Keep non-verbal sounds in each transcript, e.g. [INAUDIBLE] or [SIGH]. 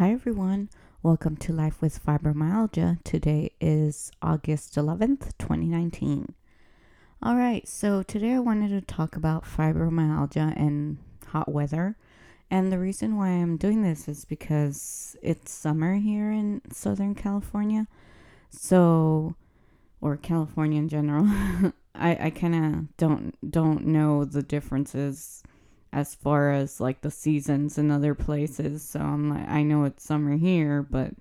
Hi, everyone. Welcome to Life with Fibromyalgia. Today is August 11th, 2019. All right, so today I wanted to talk about fibromyalgia and hot weather. And the reason why I'm doing this is because it's summer here in Southern California. So, or California in general. [LAUGHS] I, I kind of don't don't know the differences as far as like the seasons in other places. So I'm like, I know it's summer here, but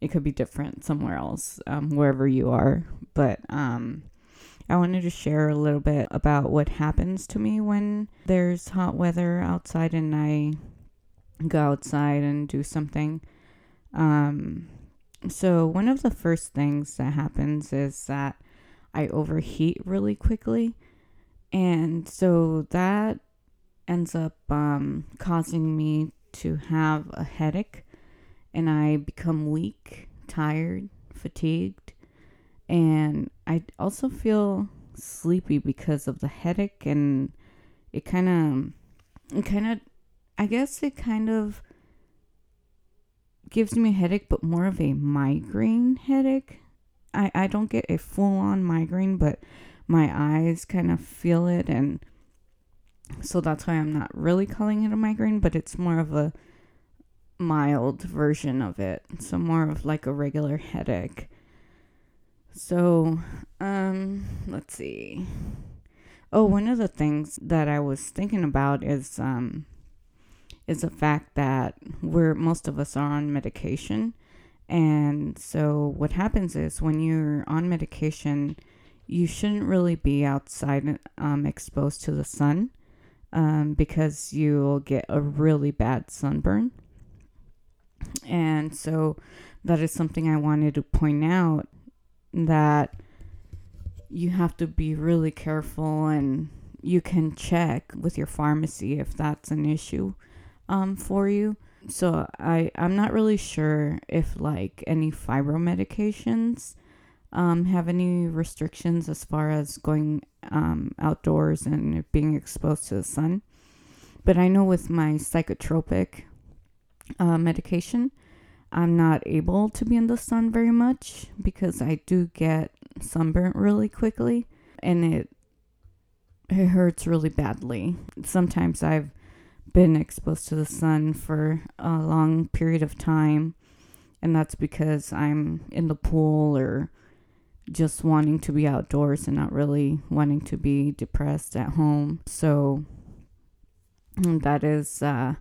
it could be different somewhere else, um, wherever you are. But um, I wanted to share a little bit about what happens to me when there's hot weather outside and I go outside and do something. Um, so, one of the first things that happens is that I overheat really quickly. And so that ends up um, causing me to have a headache and I become weak, tired, fatigued, and I also feel sleepy because of the headache and it kind of it kind of I guess it kind of gives me a headache but more of a migraine headache. I I don't get a full on migraine but my eyes kind of feel it and so that's why I'm not really calling it a migraine, but it's more of a mild version of it. So more of like a regular headache. So, um, let's see. Oh, one of the things that I was thinking about is um is the fact that we're most of us are on medication. And so what happens is when you're on medication, you shouldn't really be outside um, exposed to the sun um, because you'll get a really bad sunburn. And so that is something I wanted to point out that you have to be really careful and you can check with your pharmacy if that's an issue um, for you. So I I'm not really sure if like any fibro medications um, have any restrictions as far as going um, outdoors and being exposed to the sun. But I know with my psychotropic uh, medication, I'm not able to be in the sun very much because I do get sunburnt really quickly and it it hurts really badly. Sometimes I've been exposed to the sun for a long period of time and that's because I'm in the pool or just wanting to be outdoors and not really wanting to be depressed at home. So that is uh,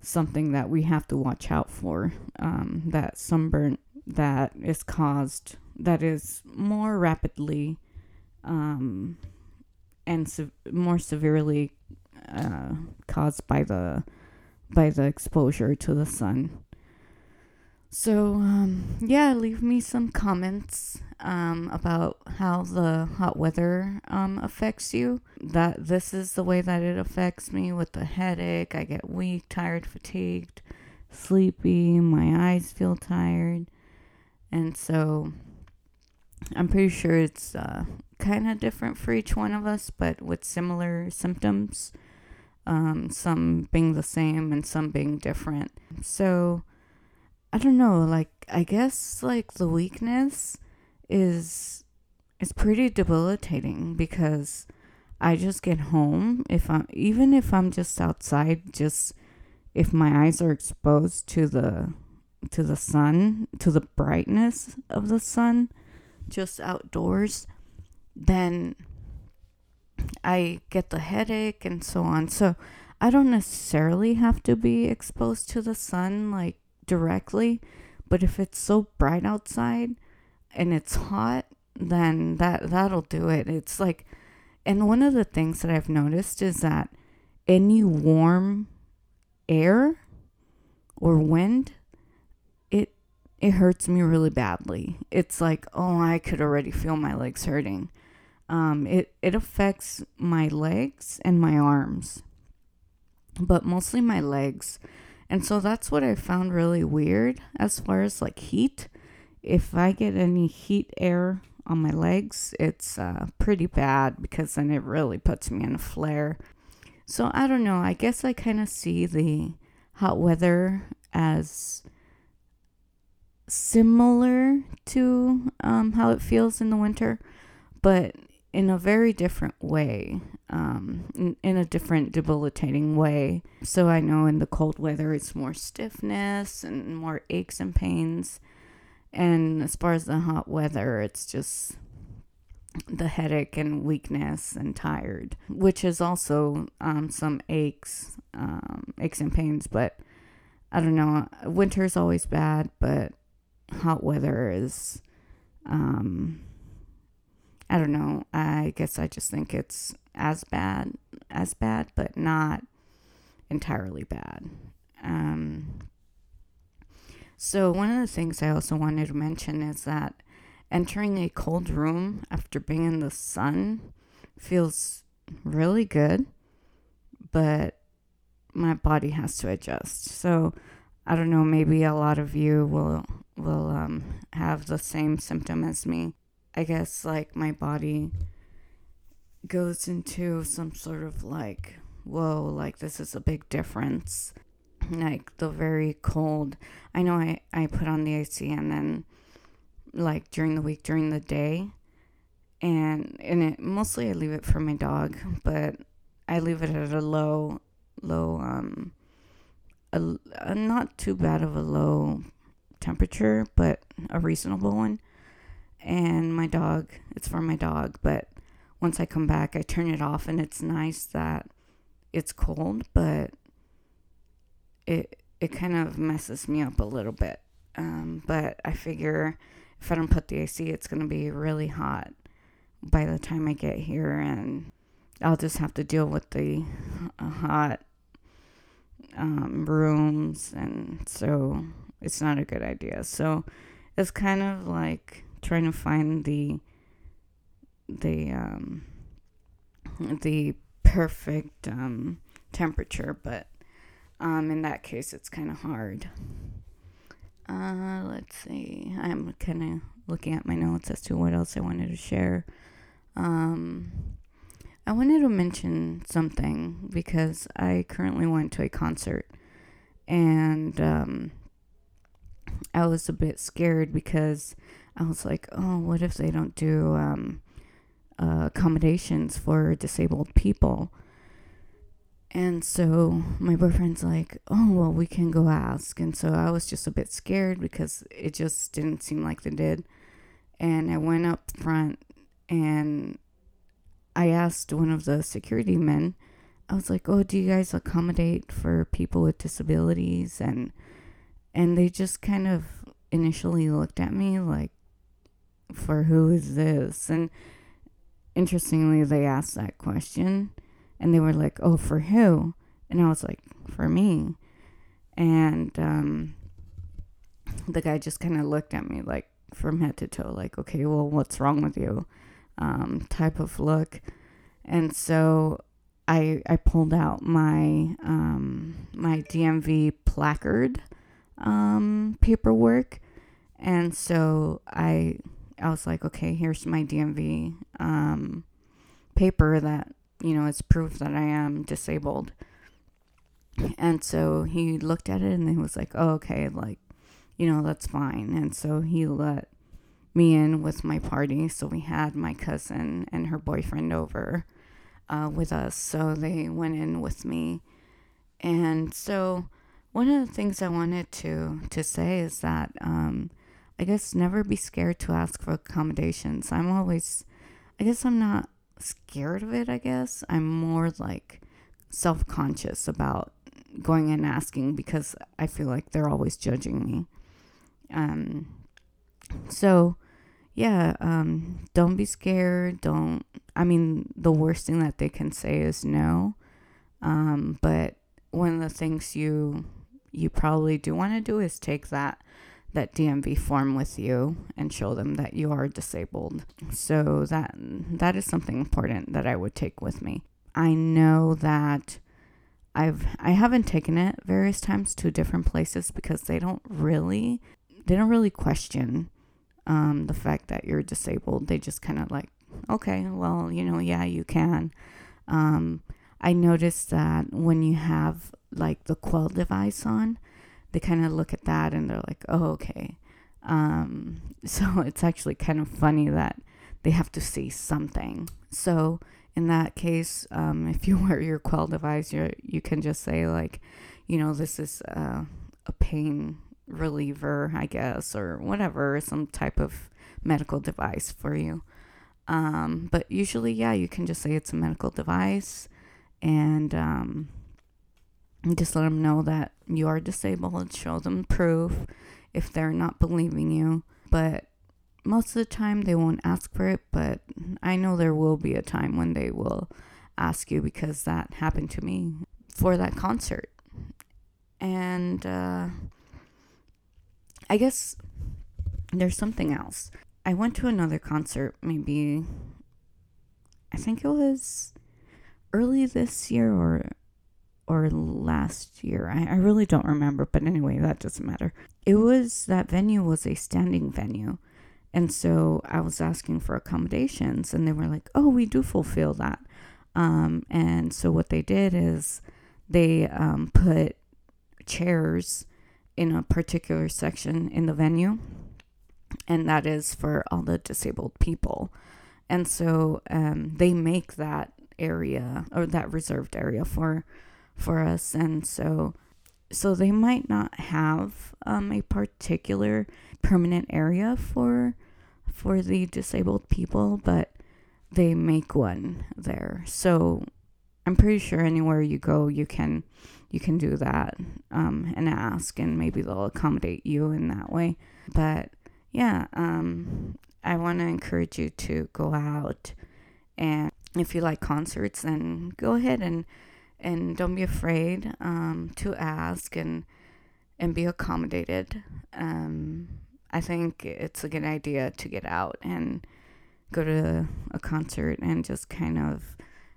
something that we have to watch out for. Um, that sunburn that is caused, that is more rapidly um, and se- more severely uh, caused by the by the exposure to the sun. So, um, yeah, leave me some comments um, about how the hot weather um, affects you. That this is the way that it affects me with the headache. I get weak, tired, fatigued, sleepy. My eyes feel tired. And so I'm pretty sure it's uh, kind of different for each one of us, but with similar symptoms. Um, some being the same and some being different. So, I don't know, like I guess like the weakness is is pretty debilitating because I just get home if I'm even if I'm just outside just if my eyes are exposed to the to the sun, to the brightness of the sun just outdoors, then I get the headache and so on. So I don't necessarily have to be exposed to the sun like directly, but if it's so bright outside and it's hot, then that that'll do it. It's like and one of the things that I've noticed is that any warm air or wind it it hurts me really badly. It's like, oh, I could already feel my legs hurting. Um, it it affects my legs and my arms, but mostly my legs and so that's what I found really weird as far as like heat. If I get any heat air on my legs, it's uh, pretty bad because then it really puts me in a flare. So I don't know. I guess I kind of see the hot weather as similar to um, how it feels in the winter, but in a very different way, um, in, in, a different debilitating way. So I know in the cold weather it's more stiffness and more aches and pains. And as far as the hot weather, it's just the headache and weakness and tired, which is also um, some aches, um, aches and pains. But I don't know. Winter is always bad, but hot weather is, um, I don't know. I guess I just think it's as bad, as bad, but not entirely bad. Um, so one of the things I also wanted to mention is that entering a cold room after being in the sun feels really good, but my body has to adjust. So I don't know, maybe a lot of you will will um, have the same symptom as me. I guess like my body goes into some sort of like, whoa, like this is a big difference. Like the very cold. I know I, I put on the AC and then like during the week, during the day. And and it mostly I leave it for my dog, but I leave it at a low low um a, a not too bad of a low temperature, but a reasonable one. And my dog, it's for my dog, but once I come back, I turn it off, and it's nice that it's cold, but it it kind of messes me up a little bit. Um, but I figure if I don't put the AC, it's gonna be really hot by the time I get here, and I'll just have to deal with the uh, hot um, rooms, and so it's not a good idea. So it's kind of like trying to find the the um, the perfect um, temperature, but um, in that case, it's kind of hard. Uh, let's see. I'm kind of looking at my notes as to what else I wanted to share. Um, I wanted to mention something because I currently went to a concert and um, I was a bit scared because I was like, oh, what if they don't do um, uh, accommodations for disabled people? And so my boyfriend's like, oh, well, we can go ask. And so I was just a bit scared because it just didn't seem like they did. And I went up front and I asked one of the security men, I was like, oh, do you guys accommodate for people with disabilities? And and they just kind of initially looked at me like, for who is this? And interestingly, they asked that question and they were like, oh, for who? And I was like, for me. And um, the guy just kind of looked at me like from head to toe, like, okay, well, what's wrong with you? Um, type of look. And so I I pulled out my um, my DMV placard um, paperwork, and so I I was like, okay, here's my DMV um, paper that you know it's proof that I am disabled. And so he looked at it and he was like, oh, okay, like, you know, that's fine. And so he let me in with my party. So we had my cousin and her boyfriend over uh, with us. So they went in with me. And so one of the things I wanted to to say is that um, I guess never be scared to ask for accommodations. I'm always, I guess I'm not scared of it. I guess I'm more like self conscious about going and asking because I feel like they're always judging me. Um, so yeah, um, don't be scared. Don't. I mean, the worst thing that they can say is no. Um, but one of the things you you probably do want to do is take that that DMV form with you and show them that you are disabled. So that that is something important that I would take with me. I know that I've I haven't taken it various times to different places because they don't really they don't really question um, the fact that you're disabled. They just kind of like, okay, well, you know, yeah, you can. Um, I noticed that when you have like the Quell device on, they kind of look at that and they're like, oh, okay. Um, [LAUGHS] so it's actually kind of funny that they have to say something. So in that case, um, [LAUGHS] if you wear your Quell device, you you can just say like, you know, this is uh, a pain reliever, I guess, or whatever, some type of medical device for you. Um, but usually, yeah, you can just say it's a medical device and um, just let them know that you are disabled, show them proof if they're not believing you. But most of the time, they won't ask for it, but I know there will be a time when they will ask you because that happened to me for that concert. And uh, I guess there's something else. I went to another concert maybe I think it was early this year or or last year. I, I really don't remember, but anyway, that doesn't matter. It was that venue was a standing venue. And so I was asking for accommodations and they were like, "Oh, we do fulfill that." Um, and so what they did is they um, put chairs in a particular section in the venue and that is for all the disabled people. And so um, they make that area or that reserved area for for us, and so so they might not have um, a particular permanent area for for the disabled people, but they make one there. So I'm pretty sure anywhere you go, you can you can do that um, and ask, and maybe they'll accommodate you in that way. But yeah, um, I want to encourage you to go out and if you like concerts, then go ahead and and don't be afraid um, to ask and and be accommodated. Um, I think it's a good idea to get out and go to a concert and just kind of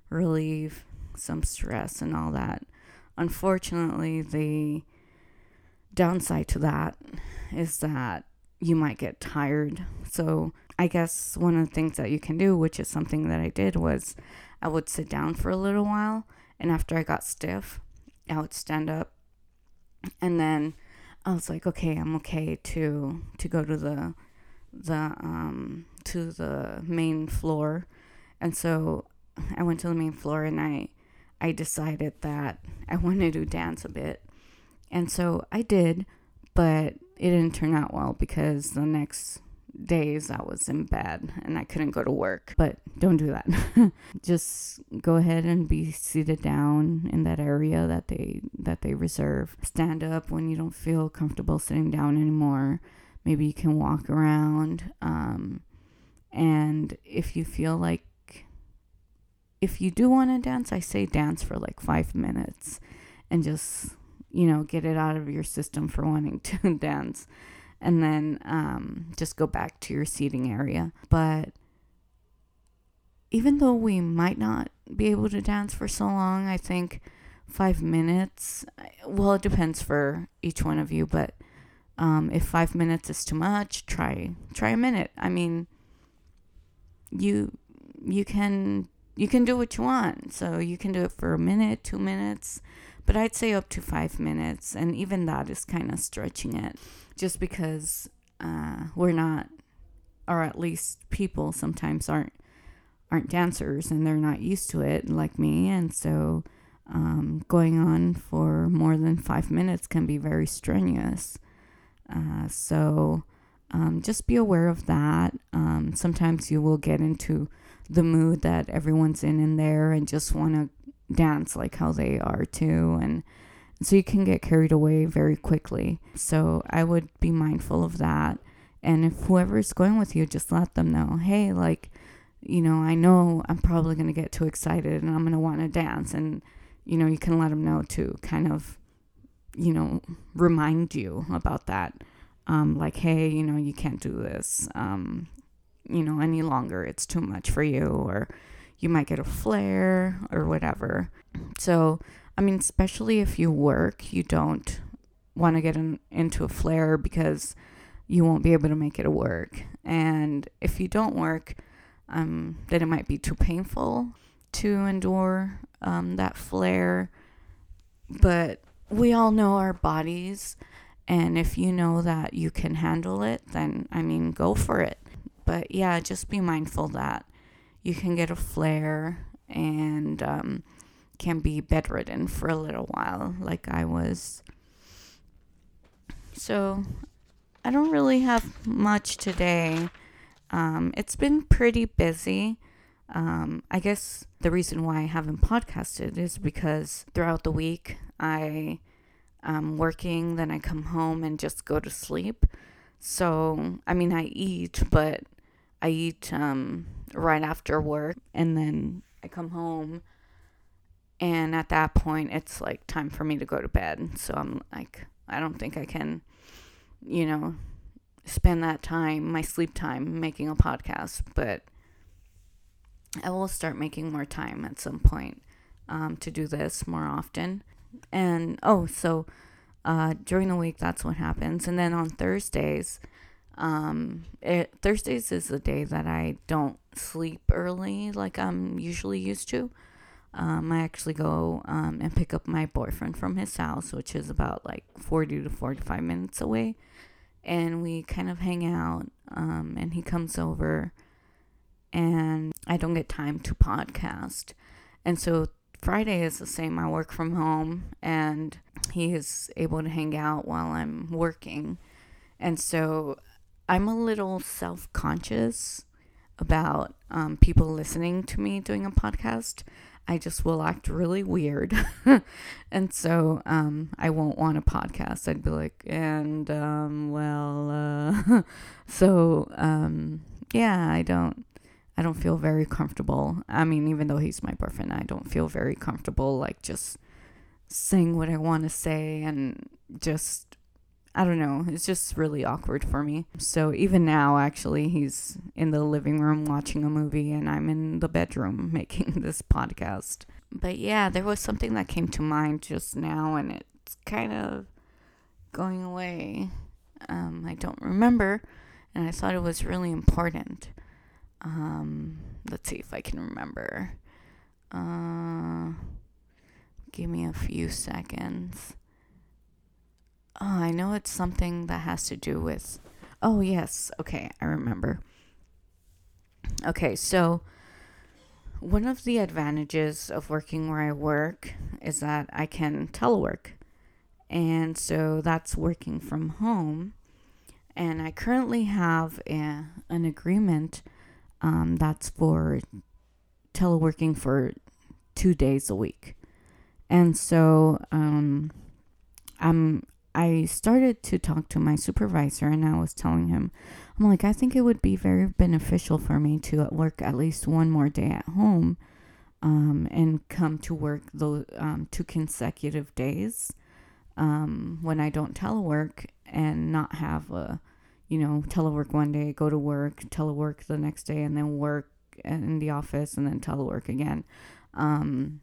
relieve some stress and all that. Unfortunately, the downside to that is that you might get tired. So, I guess one of the things that you can do, which is something that I did, was I would sit down for a little while, and after I got stiff, I would stand up, and then I was like, okay, I'm okay to to go to the the um to the main floor, and so I went to the main floor, and I I decided that I [LAUGHS] wanted to dance a bit, and so I did, but it didn't turn out well because the next days I was in bed and I couldn't go to work. But don't do that. [LAUGHS] Just go ahead and be seated down in that area that they that they reserve. Stand up when you don't feel comfortable sitting down anymore. Maybe you can walk around. Um, and if you feel like if you do want to dance, I say dance for like five minutes and just you know, get it out of your system for wanting to [LAUGHS] dance. And then um, just go back to your seating area. But even though we might not be able to dance for so long, I think five minutes, well, it depends for each one of you, but um, if five minutes is too much, try try a minute. I mean, you you can you can do what you want. So you can do it for a minute, two minutes, but I'd say up to five minutes, and even that is kind of stretching it, just because uh, we're not, or at least people sometimes aren't aren't dancers and they're not used to it like me, and so um, going on for more than five minutes can be very strenuous. Uh, so um, just be aware of that. Um, sometimes you will get into the mood that everyone's in in there and just want to dance like how they are too and so you can get carried away very quickly. So i would be mindful of that. And if whoever's going with you just let them know hey like you know i know i'm probably going to get too excited and i'm going to want to dance and you know you can let them know to kind of you know remind you about that. Um, like hey you know you can't do this um, you know any longer. It's too much for you or you might get a flare or whatever. So, I mean, especially if you work, you don't want to get in, into a flare because you won't be able to make it work. And if you don't work, um, then it might be too painful to endure um, that flare. But we all know our bodies, And if you know that you can handle it, then I mean, go for it. But yeah, just be mindful that you can get a flare and um, can be bedridden for a little while, like I was. So I don't really have much today. Um, it's been pretty busy. Um, I guess the reason why I haven't podcasted is because throughout the week I am working, then I come home and just go to sleep. So, I mean, I eat, but I eat um, right after work, and then I come home, and at that point, it's like time for me to go to bed. So I'm like, I don't think I can, you know, spend that time, my sleep time, making a podcast, but I will start making more time at some point um, to do this more often. And oh, so uh, during the week, that's what happens. And then on Thursdays, um, it, Thursdays is the day that I don't sleep early like I'm usually used to. Um, I actually go um, and pick up my boyfriend from his house, which is about like 40 to 45 minutes away. And we kind of hang out, um, and he comes over, and I don't get time to podcast. And so Friday is the same. I work from home, and he is able to hang out while I'm working. And so I'm a little self conscious about um, people listening to me doing a podcast. I just will act really weird. [LAUGHS] and so um, I won't want a podcast. I'd be like, and um, well, uh, [LAUGHS] so um, yeah, I don't. I don't feel very comfortable. I mean, even though he's my boyfriend, I don't feel very comfortable like just saying what I want to say and just I don't know. It's just really awkward for me. So even now, actually, he's in the living room watching a movie, and I'm in the bedroom [LAUGHS] making this podcast. But yeah, there was something that came to mind just now, and it's kind of going away. Um, I don't remember, and I thought it was really important. Um, let's see if I can remember. Uh, give me a few seconds. Oh, I know it's something that has to do with. Oh, yes. Okay, I remember. Okay, so one of the advantages of working where I work is that I can telework. And so that's working from home. And I currently have a, an agreement um, that's for teleworking for two days a week. And so um, I'm I started to talk to my supervisor and I was telling him, I'm like, I think it would be very beneficial for me to work at least one more day at home um, and come to work those um, two consecutive days um, when I don't telework and not have a, you know, telework one day, go to work, telework the next day, and then work in the office and then telework again. Um,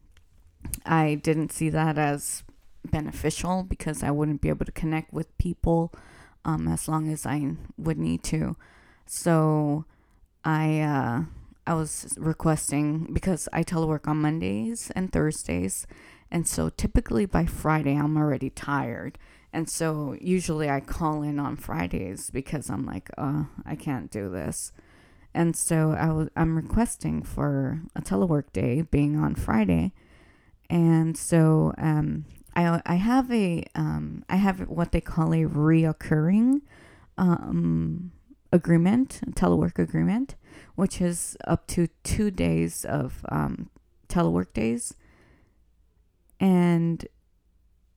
I didn't see that as beneficial because I wouldn't be able to connect with people um, as long as I would need to. So I uh, I was requesting because I telework on Mondays and Thursdays, and so typically by Friday I'm already tired. And so usually I call in on Fridays because I'm like, uh, I can't do this. And so I was I'm requesting for a telework day being on Friday. And so um, I I have a um I have what they call a reoccurring um agreement, telework agreement, which is up to two days of um, telework days. And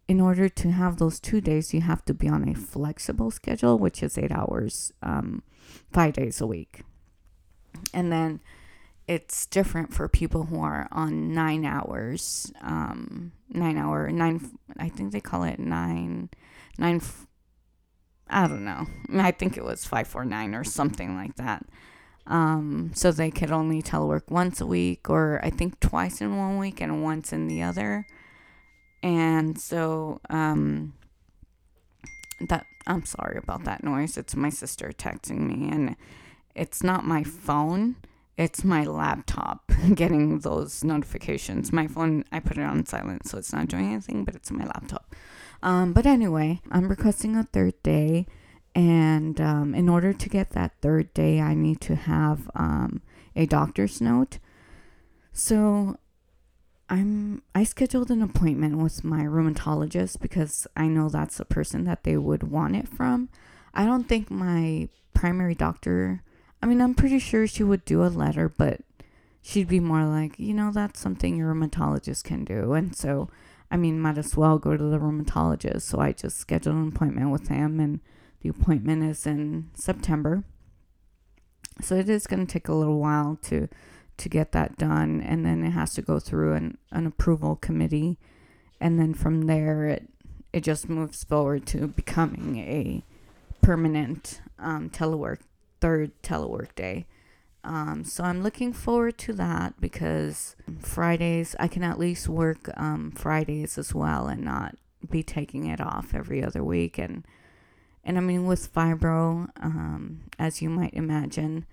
in order to have those two days, you have to be on a flexible schedule, which is eight hours, um, five days a week. And then it's different for people who are on nine hours, um, nine hour, nine, I think they call it nine, nine, I don't know. [LAUGHS] I think it was 549 or something like that. Um, so they could only telework once a week, or I think twice in one week and once in the other. And so, um, that I'm sorry about that noise. It's my sister texting me, and it's not my phone it's my laptop [LAUGHS] getting those notifications. My phone, I put it on silent, so it's not doing anything, but it's my laptop. Um, but anyway, I'm requesting a third day. And um, in order to get that third day, I need to have um, a doctor's note. So I'm I scheduled an appointment with my rheumatologist because I know that's the person that they would want it from. I don't think my primary doctor I mean, I'm pretty sure she would do a letter, but she'd be more like, you know, that's something your rheumatologist can do. And so, I mean, might as well go to the rheumatologist. So I just scheduled an appointment with him, and the appointment is in September. So it is going to take a little while to to get that done, and then it has to go through an, an approval committee, and then from there it it just moves forward to becoming a permanent um, telework third telework day. Um, so I'm looking forward to that because Fridays I can at least work um, Fridays as well and not be taking it off every other week and and I mean with fibro, um, as you might imagine,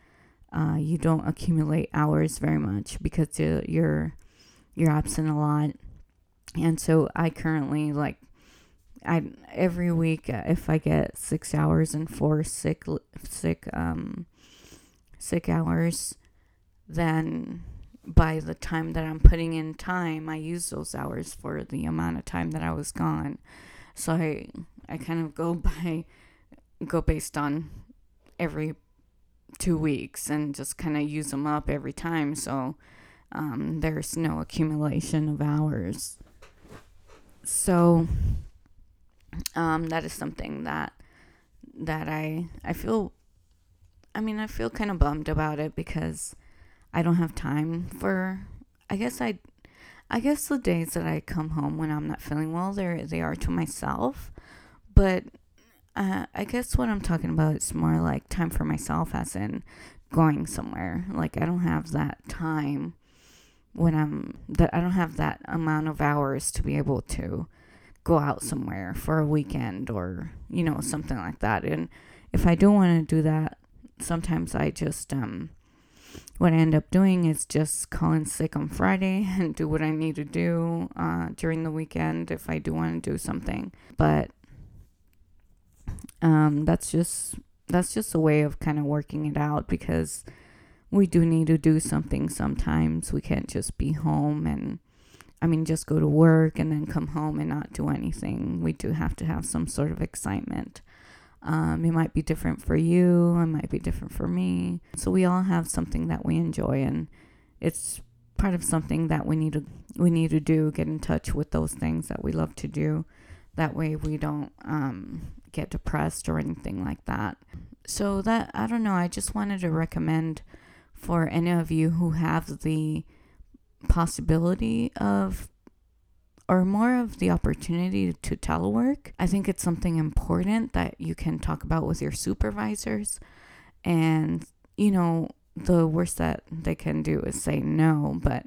uh, you don't accumulate hours very much because you're you're absent a lot, and so I currently like I every week uh, if I get six hours and four sick sick um sick hours, then by the time that I'm putting in time, I use those hours for the amount of time that I was gone. So I I kind of go [LAUGHS] by go based on every two weeks and just kind of use them up every time. So um, there's no accumulation of hours. So um, that is something that that I I feel I mean I feel kind of bummed about it because I don't have time for I guess I I guess the days that I come home when I'm not feeling well they they are to myself. But uh, I guess what I'm talking about is more like time for myself as in going somewhere. Like I don't have that time when I'm that I don't have that amount of hours to be able to go out somewhere for a weekend or you know something like that. And if i don't want to do that sometimes i just um what i end up doing is just calling sick on friday [LAUGHS] and do what i need to do uh, during the weekend if i do want to do something. But um that's just that's just a way of kind of working it out because we do need to do something sometimes. We can't just be home and I mean, just go to work and then come home and not do anything. We do have to have some sort of excitement. Um, it might be different for you, it might be different for me. So we all have something that we enjoy, and it's part of something that we need to we need to do. Get in touch with those things that we love to do. That way, we don't um, get depressed or anything like that. So that I don't know. I just wanted to recommend for any of you who have the possibility of or more of the opportunity to telework. I think it's something important that you can talk about with your supervisors. And, you know, the worst that they can do is say no, but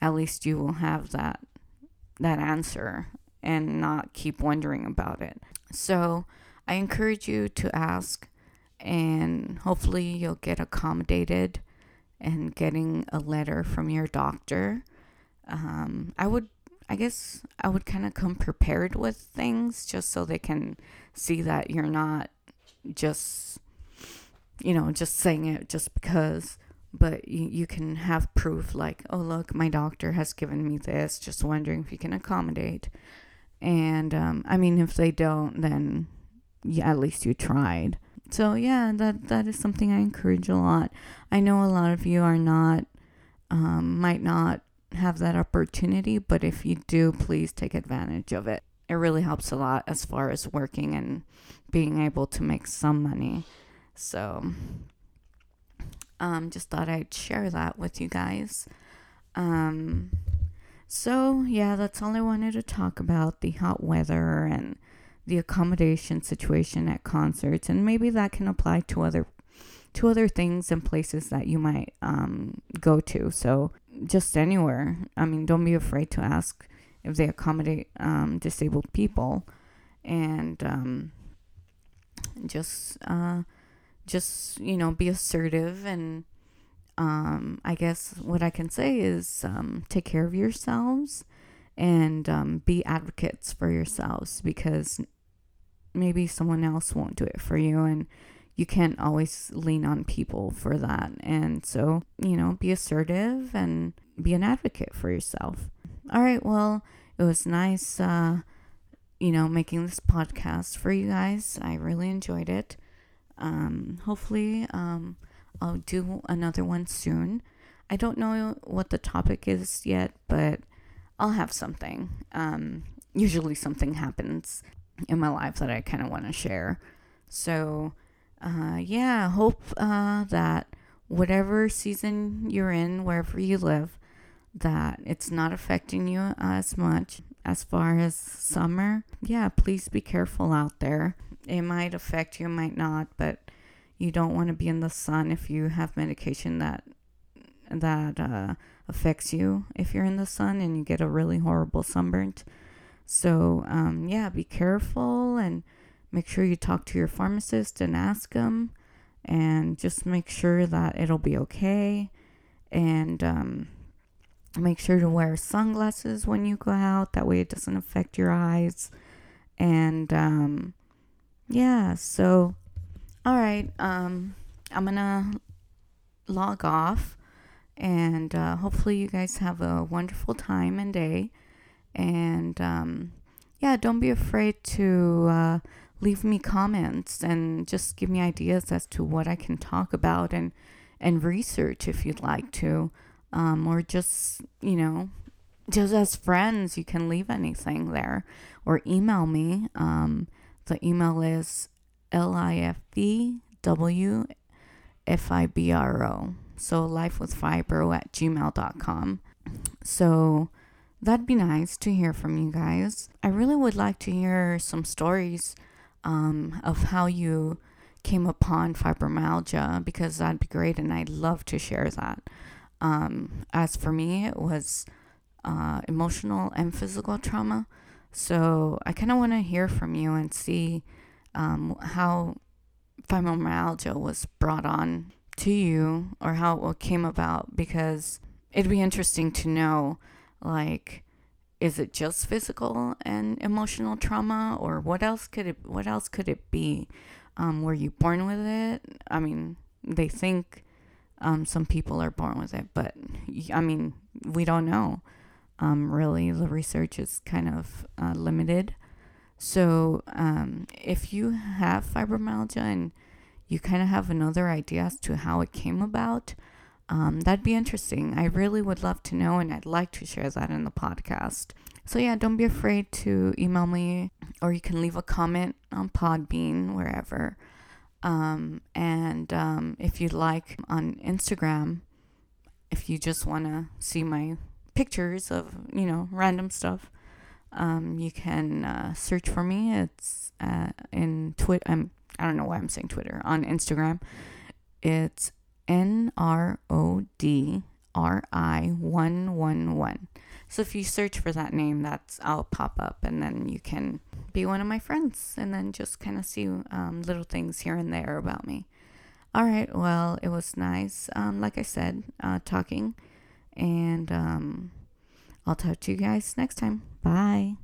at least you will have that that answer and not keep wondering about it. So, I encourage you to ask and hopefully you'll get accommodated and getting a letter from your doctor. Um, I would, I guess, I would kind of come prepared with things just so they can see that you're not just, you know, just saying it just because. But you, you can have proof like, oh, look, my doctor has given me this, just wondering if you can accommodate. And um, I mean, if they don't, then yeah, at least you tried. So yeah, that that is something I encourage a lot. I know a lot of you are not um, might not have that opportunity, but if you do, please take advantage of it. It really helps a lot as far as working and being able to make some money. So um, just thought I'd share that with you guys. Um, so yeah, that's all I wanted to talk about the hot weather and the accommodation situation at concerts, and maybe that can apply to other to other things and places that you might um, go to. So just anywhere. I mean, don't be afraid to ask if they accommodate um, disabled people, and um, just uh, just you know be assertive and. Um, I guess what I can say is um, take care of yourselves and um, be advocates for yourselves because maybe someone else won't do it for you and you can't always lean on people for that. And so, you know, be assertive and be an advocate for yourself. All right, well, it was nice, uh, you know, making this podcast for you guys. I really enjoyed it. Um, hopefully, um, I'll do another one soon. I don't know what the topic is yet, but I'll have something. Um, usually, something happens in my life that I kind of want to share. So, uh, yeah, hope uh, that whatever season you're in, wherever you live, that it's not affecting you as much as far as summer. Yeah, please be careful out there. It might affect you, might not, but you don't want to be in the sun if you have medication that that uh, affects you if you're in the sun and you get a really horrible sunburn. So um, yeah, be careful and make sure you talk to your pharmacist and ask them, and just make sure that it'll be okay. And um, make sure to wear sunglasses when you go out. That way it doesn't affect your eyes. And um, yeah, so all right, um, I'm gonna log off, and uh, hopefully you guys have a wonderful time and day. And um, yeah, don't be afraid to uh, leave me comments and just give me ideas as to what I can talk about and and research if you'd like to, um, or just you know, just as friends, you can leave anything there or email me. Um, the email is L-I-F-E-W-F-I-B-R-O. So life with fibro at gmail.com. So that'd be nice to hear from you guys. I really would like to hear some stories um, of how you came upon fibromyalgia because that'd be great and I'd love to share that. Um, as for me, it was uh, emotional and physical trauma. So I kind of want to hear from you and see um, how fibromyalgia was brought on to you or how it came about because it'd be interesting to know like is it just physical and emotional trauma or what else could it what else could it be? Um, were you born with it? I mean they think um, some people are born with it but i mean we don't know. Um, really the research is kind of uh, limited. So, um, if you have fibromyalgia and you kind of have another idea as to how it came about, um, that'd be interesting. I really would love to know, and I'd like to share that in the podcast. So, yeah, don't be afraid to email me, or you can leave a comment on Podbean, wherever. Um, and um, if you'd like on Instagram, if you just want to see my pictures of, you know, random stuff, um, you can uh, search for me. It's uh, in Twitter. I don't know why I'm saying Twitter. On Instagram, it's N R O D R I one one one. So if you search for that name, that's I'll pop up, and then you can be one of my friends, and then just kind of see um, little things here and there about me. All right. Well, it was nice. Um, like I said, uh, talking, and um, I'll talk to you guys next time. Bye.